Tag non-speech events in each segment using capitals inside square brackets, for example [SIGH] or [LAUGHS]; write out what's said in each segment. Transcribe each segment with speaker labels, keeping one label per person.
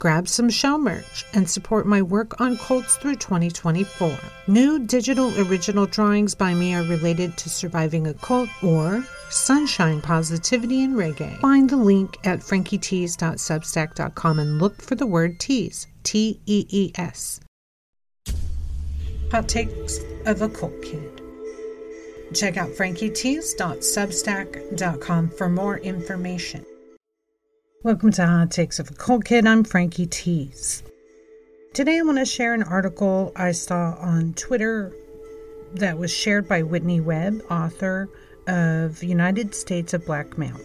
Speaker 1: Grab some show merch and support my work on cults through 2024. New digital original drawings by me are related to surviving a cult or sunshine, positivity, and reggae. Find the link at frankietease.substack.com and look for the word tease, T E E S. Hot takes of a cult kid. Check out frankietease.substack.com for more information. Welcome to Hot Takes of a Cult Kid. I'm Frankie Tees. Today I want to share an article I saw on Twitter that was shared by Whitney Webb, author of United States of Blackmail.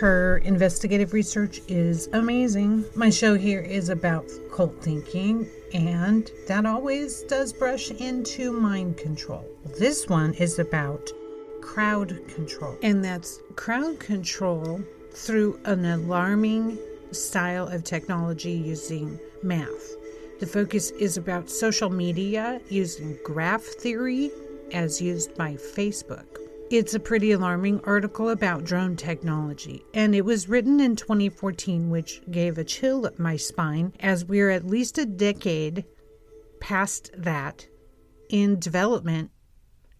Speaker 1: Her investigative research is amazing. My show here is about cult thinking, and that always does brush into mind control. This one is about crowd control, and that's crowd control through an alarming style of technology using math. The focus is about social media using graph theory as used by Facebook. It's a pretty alarming article about drone technology, and it was written in 2014, which gave a chill up my spine as we're at least a decade past that in development.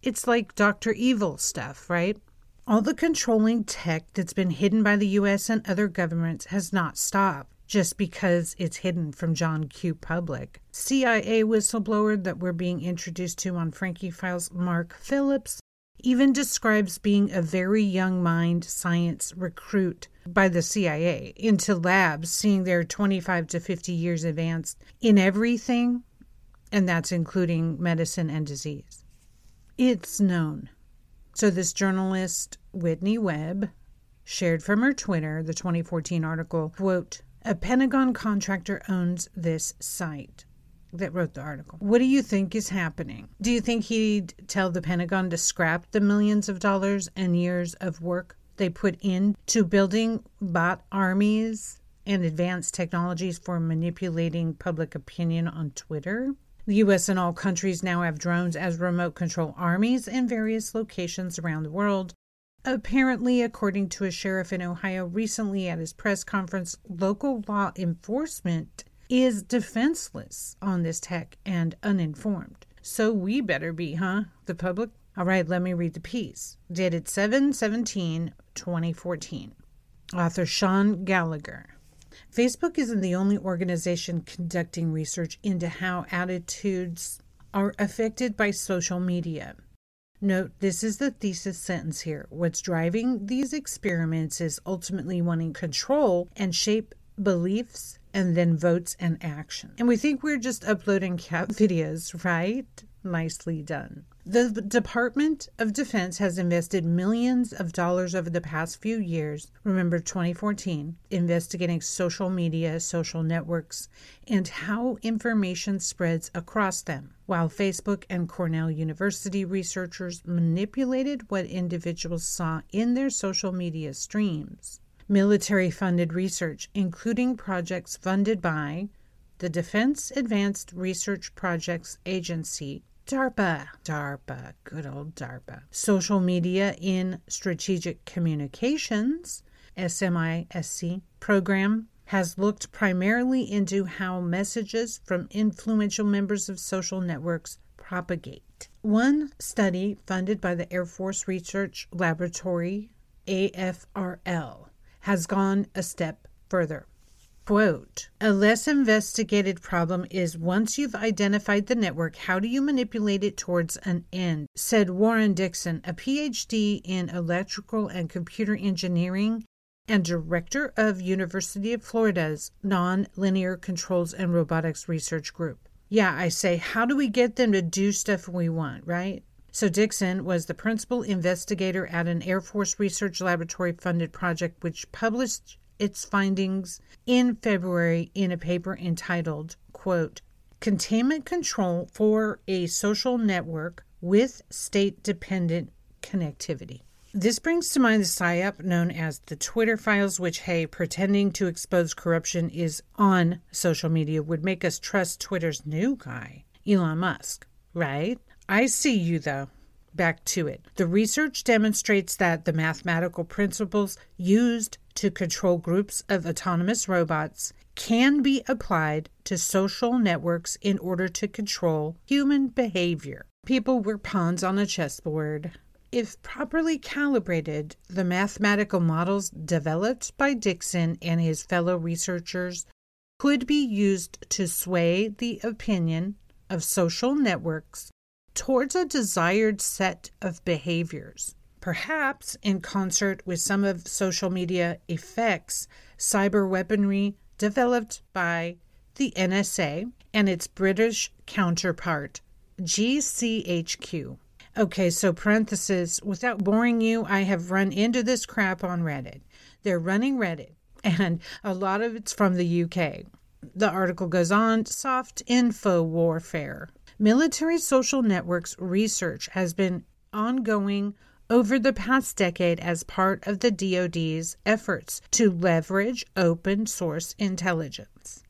Speaker 1: It's like Dr. Evil stuff, right? All the controlling tech that's been hidden by the US and other governments has not stopped just because it's hidden from John Q. Public. CIA whistleblower that we're being introduced to on Frankie Files, Mark Phillips, even describes being a very young mind science recruit by the CIA into labs, seeing they're 25 to 50 years advanced in everything, and that's including medicine and disease. It's known so, this journalist, Whitney Webb, shared from her Twitter the 2014 article, quote, a Pentagon contractor owns this site that wrote the article. What do you think is happening? Do you think he'd tell the Pentagon to scrap the millions of dollars and years of work they put into building bot armies and advanced technologies for manipulating public opinion on Twitter? The U.S. and all countries now have drones as remote control armies in various locations around the world. Apparently, according to a sheriff in Ohio recently at his press conference, local law enforcement is defenseless on this tech and uninformed. So we better be, huh? The public? All right, let me read the piece. Dated 7 17 2014. Author Sean Gallagher. Facebook isn't the only organization conducting research into how attitudes are affected by social media. Note this is the thesis sentence here. What's driving these experiments is ultimately wanting control and shape beliefs and then votes and action. And we think we're just uploading cat [LAUGHS] videos, right? Nicely done. The Department of Defense has invested millions of dollars over the past few years, remember 2014, investigating social media, social networks, and how information spreads across them, while Facebook and Cornell University researchers manipulated what individuals saw in their social media streams. Military funded research, including projects funded by the Defense Advanced Research Projects Agency DARPA, DARPA, good old DARPA. Social media in strategic communications, SMISC program has looked primarily into how messages from influential members of social networks propagate. One study funded by the Air Force Research Laboratory, AFRL, has gone a step further. Quote A less investigated problem is once you've identified the network, how do you manipulate it towards an end? Said Warren Dixon, a PhD in electrical and computer engineering and director of University of Florida's Nonlinear Controls and Robotics Research Group. Yeah, I say, how do we get them to do stuff we want, right? So Dixon was the principal investigator at an Air Force Research Laboratory funded project which published its findings in February in a paper entitled, quote, Containment Control for a Social Network with State Dependent Connectivity. This brings to mind the PSYOP known as the Twitter files, which, hey, pretending to expose corruption is on social media would make us trust Twitter's new guy, Elon Musk, right? I see you though. Back to it. The research demonstrates that the mathematical principles used to control groups of autonomous robots can be applied to social networks in order to control human behavior. People were pawns on a chessboard. If properly calibrated, the mathematical models developed by Dixon and his fellow researchers could be used to sway the opinion of social networks towards a desired set of behaviors. Perhaps in concert with some of social media effects, cyber weaponry developed by the NSA and its British counterpart, GCHQ. Okay, so parenthesis, without boring you, I have run into this crap on Reddit. They're running Reddit, [LAUGHS] and a lot of it's from the UK. The article goes on soft info warfare. Military social networks research has been ongoing over the past decade as part of the DoD's efforts to leverage open source intelligence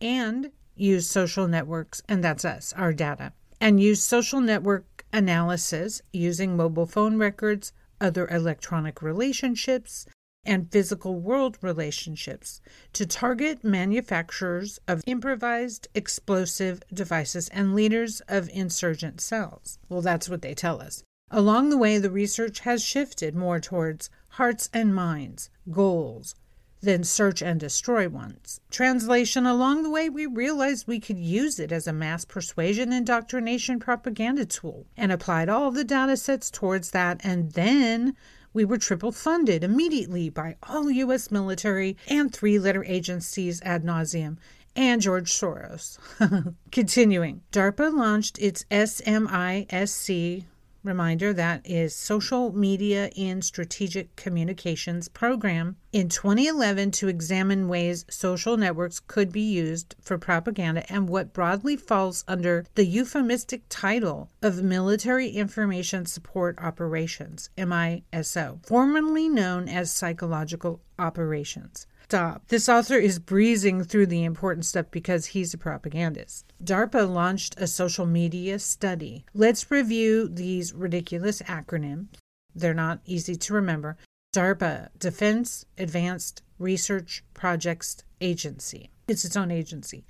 Speaker 1: and use social networks, and that's us, our data, and use social network analysis using mobile phone records, other electronic relationships, and physical world relationships to target manufacturers of improvised explosive devices and leaders of insurgent cells. Well, that's what they tell us. Along the way, the research has shifted more towards hearts and minds, goals, than search and destroy ones. Translation Along the way, we realized we could use it as a mass persuasion indoctrination propaganda tool and applied all the data sets towards that. And then we were triple funded immediately by all U.S. military and three letter agencies ad nauseum and George Soros. [LAUGHS] Continuing, DARPA launched its SMISC reminder that is Social Media in Strategic Communications program. In 2011 to examine ways social networks could be used for propaganda and what broadly falls under the euphemistic title of Military Information Support Operations, MISO, formerly known as psychological operations stop. This author is breezing through the important stuff because he's a propagandist. DARPA launched a social media study. Let's review these ridiculous acronyms. They're not easy to remember. DARPA, Defense Advanced Research Projects Agency. It's its own agency.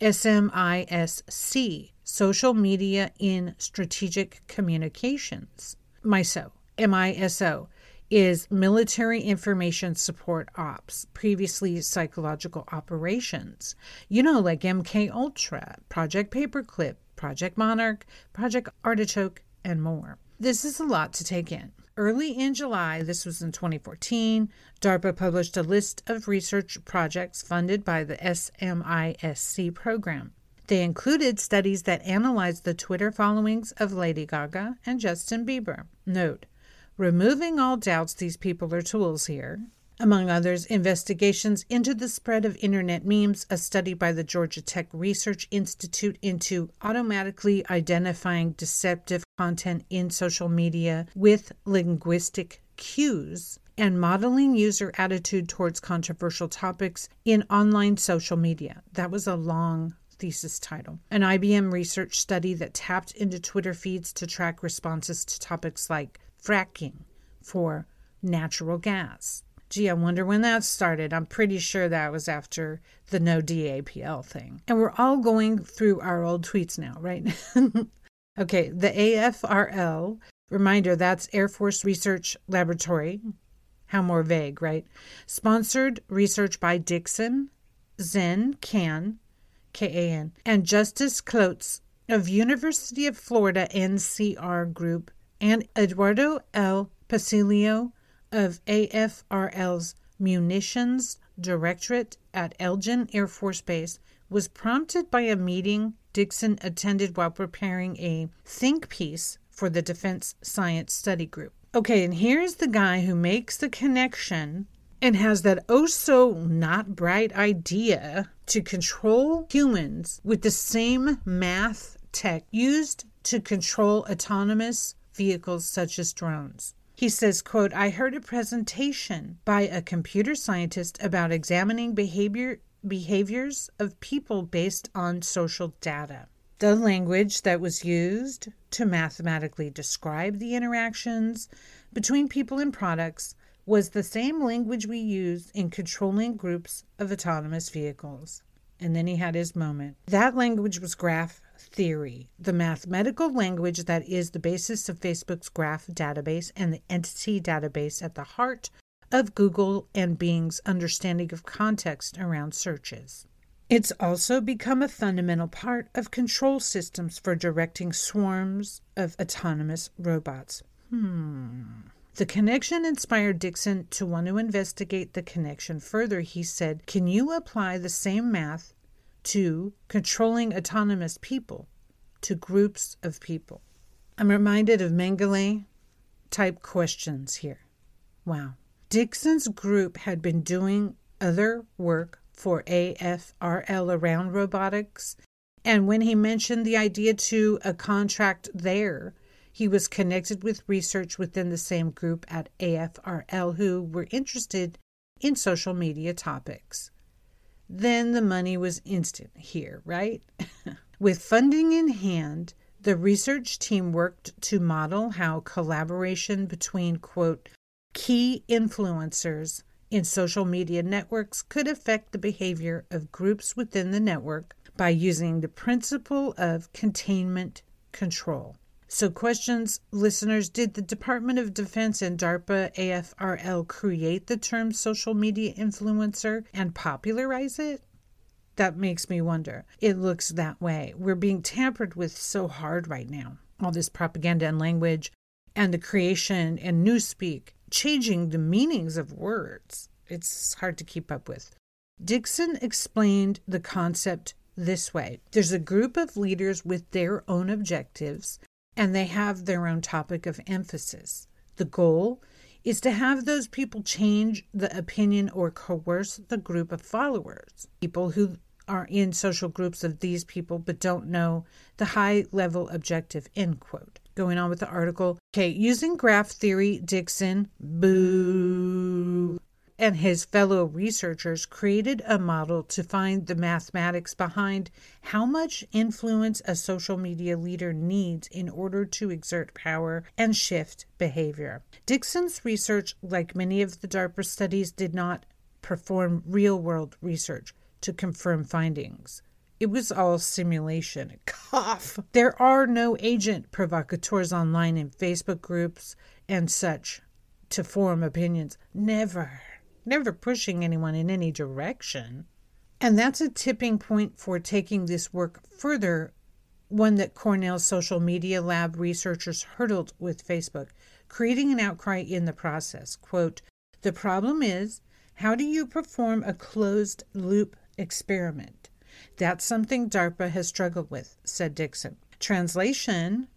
Speaker 1: SMISC, Social Media in Strategic Communications. MISO, MISO, is military information support ops, previously psychological operations. You know, like MK Ultra, Project Paperclip, Project Monarch, Project Artichoke, and more. This is a lot to take in. Early in July, this was in 2014, DARPA published a list of research projects funded by the SMISC program. They included studies that analyzed the Twitter followings of Lady Gaga and Justin Bieber. Note, removing all doubts these people are tools here. Among others, investigations into the spread of internet memes, a study by the Georgia Tech Research Institute into automatically identifying deceptive content in social media with linguistic cues, and modeling user attitude towards controversial topics in online social media. That was a long thesis title. An IBM research study that tapped into Twitter feeds to track responses to topics like fracking for natural gas. Gee, I wonder when that started. I'm pretty sure that was after the no DAPL thing. And we're all going through our old tweets now, right? [LAUGHS] okay, the AFRL, reminder that's Air Force Research Laboratory. How more vague, right? Sponsored research by Dixon, Zhen Kan, K A N, and Justin Klotz of University of Florida NCR Group and Eduardo L. Pasiliao of AFRL's Munitions Directorate at Eglin Air Force Base was prompted by a meeting Dixon attended while preparing a think piece for the Defense Science Study Group. Okay, and here's the guy who makes the connection and has that oh so not bright idea to control humans with the same math tech used to control autonomous vehicles such as drones. He says, quote, I heard a presentation by a computer scientist about examining behavior behaviors of people based on social data. The language that was used to mathematically describe the interactions between people and products was the same language we use in controlling groups of autonomous vehicles. And then he had his moment. That language was graph theory, the mathematical language that is the basis of Facebook's graph database and the entity database at the heart of Google and Bing's understanding of context around searches. It's also become a fundamental part of control systems for directing swarms of autonomous robots. Hmm. The connection inspired Dixon to want to investigate the connection further. He said, Can you apply the same math to controlling autonomous people, to groups of people? I'm reminded of Mengele type questions here. Wow. Dixon's group had been doing other work for AFRL around robotics, and when he mentioned the idea to a contract there, he was connected with research within the same group at AFRL who were interested in social media topics. Then the money was instant here, right? [LAUGHS] with funding in hand, the research team worked to model how collaboration between, quote, key influencers in social media networks could affect the behavior of groups within the network by using the principle of containment control. So, questions, listeners Did the Department of Defense and DARPA AFRL create the term social media influencer and popularize it? That makes me wonder. It looks that way. We're being tampered with so hard right now. All this propaganda and language and the creation and newspeak, changing the meanings of words. It's hard to keep up with. Dixon explained the concept this way there's a group of leaders with their own objectives and they have their own topic of emphasis. The goal is to have those people change the opinion or coerce the group of followers, people who are in social groups of these people but don't know the high level objective, end quote. Going on with the article. Okay, using graph theory, Dixon, boo, and his fellow researchers created a model to find the mathematics behind how much influence a social media leader needs in order to exert power and shift behavior. Dixon's research, like many of the DARPA studies, did not perform real world research to confirm findings. It was all simulation. [LAUGHS] Cough. There are no agent provocateurs online in Facebook groups and such to form opinions. Never never pushing anyone in any direction. And that's a tipping point for taking this work further, one that Cornell's social media lab researchers hurdled with Facebook, creating an outcry in the process. Quote, the problem is, how do you perform a closed loop experiment? That's something DARPA has struggled with, said Dixon. Translation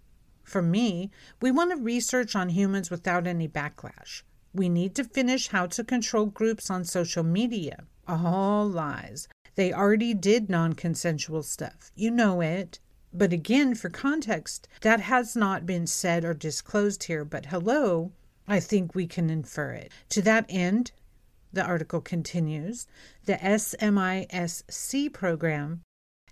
Speaker 1: for me, we want to research on humans without any backlash. We need to finish how to control groups on social media. All lies. They already did non consensual stuff. You know it. But again, for context, that has not been said or disclosed here. But hello, I think we can infer it. To that end, the article continues, the SMISC program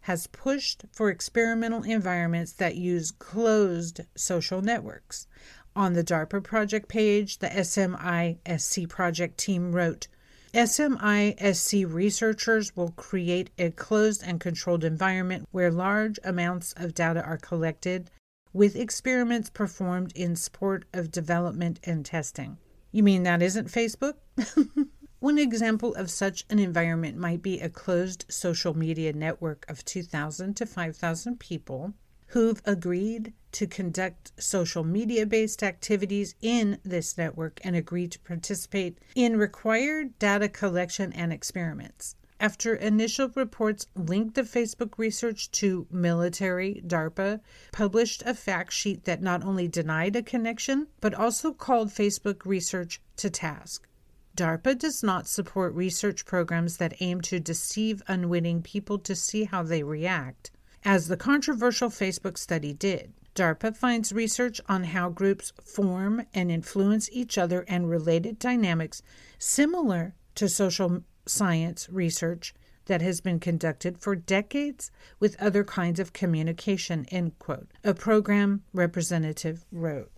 Speaker 1: has pushed for experimental environments that use closed social networks. On the DARPA project page, the SMISC project team wrote SMISC researchers will create a closed and controlled environment where large amounts of data are collected, with experiments performed in support of development and testing. You mean that isn't Facebook? [LAUGHS] One example of such an environment might be a closed social media network of 2,000 to 5,000 people who've agreed to conduct social media based activities in this network and agree to participate in required data collection and experiments. After initial reports linked the Facebook research to military, DARPA published a fact sheet that not only denied a connection, but also called Facebook research to task. DARPA does not support research programs that aim to deceive unwitting people to see how they react as the controversial Facebook study did. DARPA finds research on how groups form and influence each other and related dynamics similar to social science research that has been conducted for decades with other kinds of communication, end quote. A program representative wrote.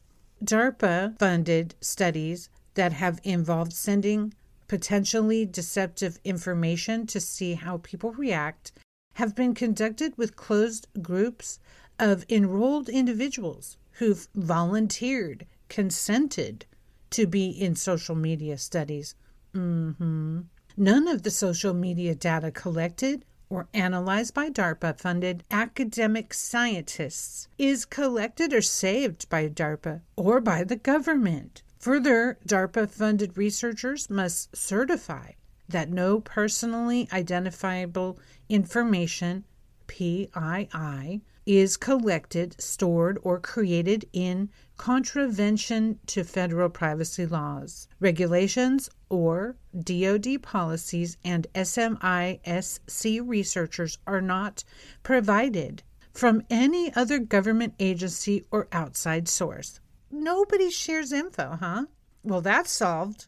Speaker 1: DARPA funded studies that have involved sending potentially deceptive information to see how people react have been conducted with closed groups of enrolled individuals who've volunteered, consented to be in social media studies. Mm-hmm. None of the social media data collected or analyzed by DARPA funded academic scientists is collected or saved by DARPA or by the government. Further, DARPA funded researchers must certify that no personally identifiable information, PII, is collected, stored, or created in contravention to federal privacy laws, regulations, or DoD policies, and SMISC researchers are not provided from any other government agency or outside source. Nobody shares info, huh? Well, that's solved.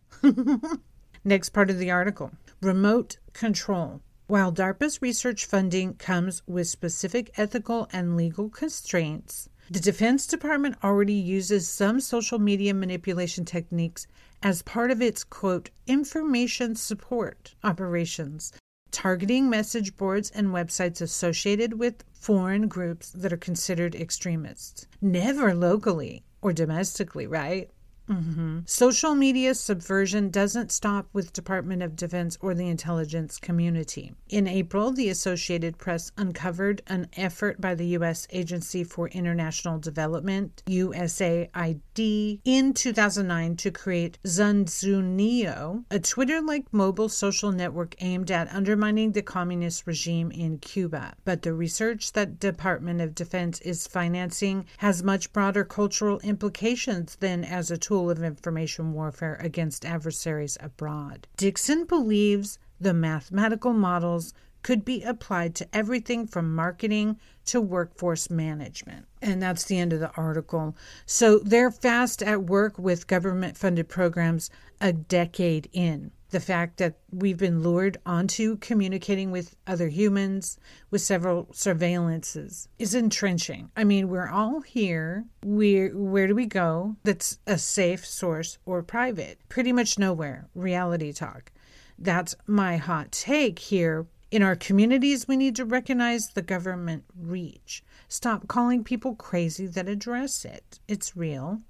Speaker 1: [LAUGHS] Next part of the article remote control. While DARPA's research funding comes with specific ethical and legal constraints, the Defense Department already uses some social media manipulation techniques as part of its quote information support operations, targeting message boards and websites associated with foreign groups that are considered extremists. Never locally or domestically, right? Mm-hmm. Social media subversion doesn't stop with Department of Defense or the intelligence community. In April, the Associated Press uncovered an effort by the U.S. Agency for International Development, USAID, in 2009 to create Zunzuneo, a Twitter like mobile social network aimed at undermining the communist regime in Cuba. But the research that Department of Defense is financing has much broader cultural implications than as a tool tool of information warfare against adversaries abroad. Dixon believes the mathematical models could be applied to everything from marketing to workforce management. And that's the end of the article. So they're fast at work with government funded programs a decade in the fact that we've been lured onto communicating with other humans with several surveillances is entrenching. I mean, we're all here. We where do we go that's a safe source or private? Pretty much nowhere. Reality talk. That's my hot take here. In our communities, we need to recognize the government reach. Stop calling people crazy that address it. It's real.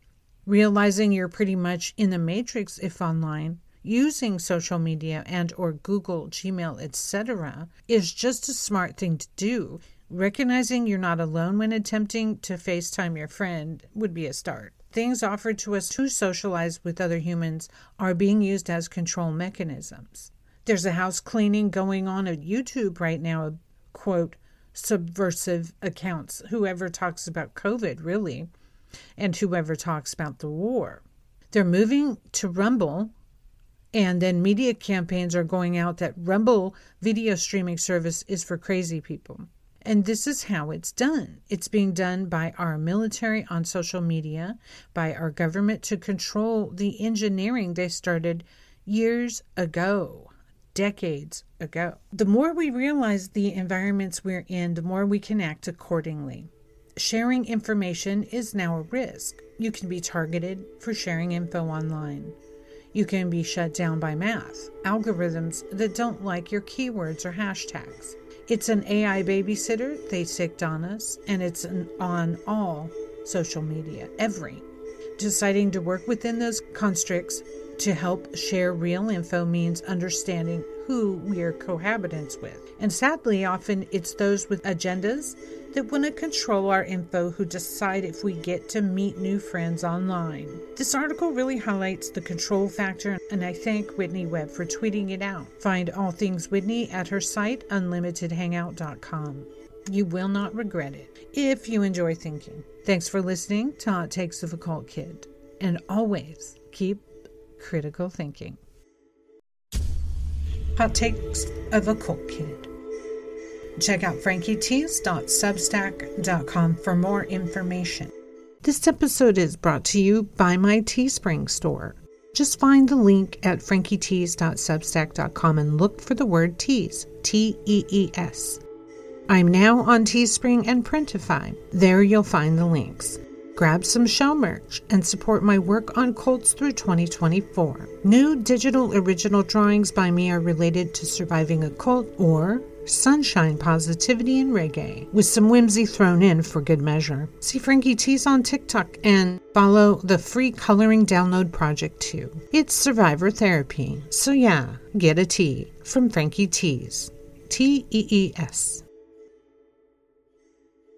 Speaker 1: Realizing you're pretty much in the matrix if online using social media and or Google, Gmail, etc. is just a smart thing to do. Recognizing you're not alone when attempting to FaceTime your friend would be a start. Things offered to us to socialize with other humans are being used as control mechanisms. There's a house cleaning going on at YouTube right now, quote, subversive accounts, whoever talks about COVID, really, and whoever talks about the war. They're moving to Rumble, and then media campaigns are going out that Rumble video streaming service is for crazy people. And this is how it's done. It's being done by our military on social media, by our government to control the engineering they started years ago, decades ago. The more we realize the environments we're in, the more we can act accordingly. Sharing information is now a risk. You can be targeted for sharing info online. You can be shut down by math, algorithms that don't like your keywords or hashtags. It's an AI babysitter they sicked on us, and it's an, on all social media, every. Deciding to work within those constricts to help share real info means understanding who we're cohabitants with. And sadly, often it's those with agendas that want to control our info who decide if we get to meet new friends online. This article really highlights the control factor, and I thank Whitney Webb for tweeting it out. Find all things Whitney at her site, unlimitedhangout.com. You will not regret it if you enjoy thinking. Thanks for listening to Hot Takes of a Cult Kid, and always keep critical thinking. Hot Takes of a Kid. Check out frankietease.substack.com for more information. This episode is brought to you by my Teespring store. Just find the link at frankietease.substack.com and look for the word tease, T E E S. I'm now on Teespring and Printify. There you'll find the links. Grab some show merch and support my work on cults through 2024. New digital original drawings by me are related to surviving a cult or sunshine, positivity, and reggae, with some whimsy thrown in for good measure. See Frankie Tees on TikTok and follow the free coloring download project too. It's survivor therapy. So yeah, get a tea from Frankie Tees. T E E S.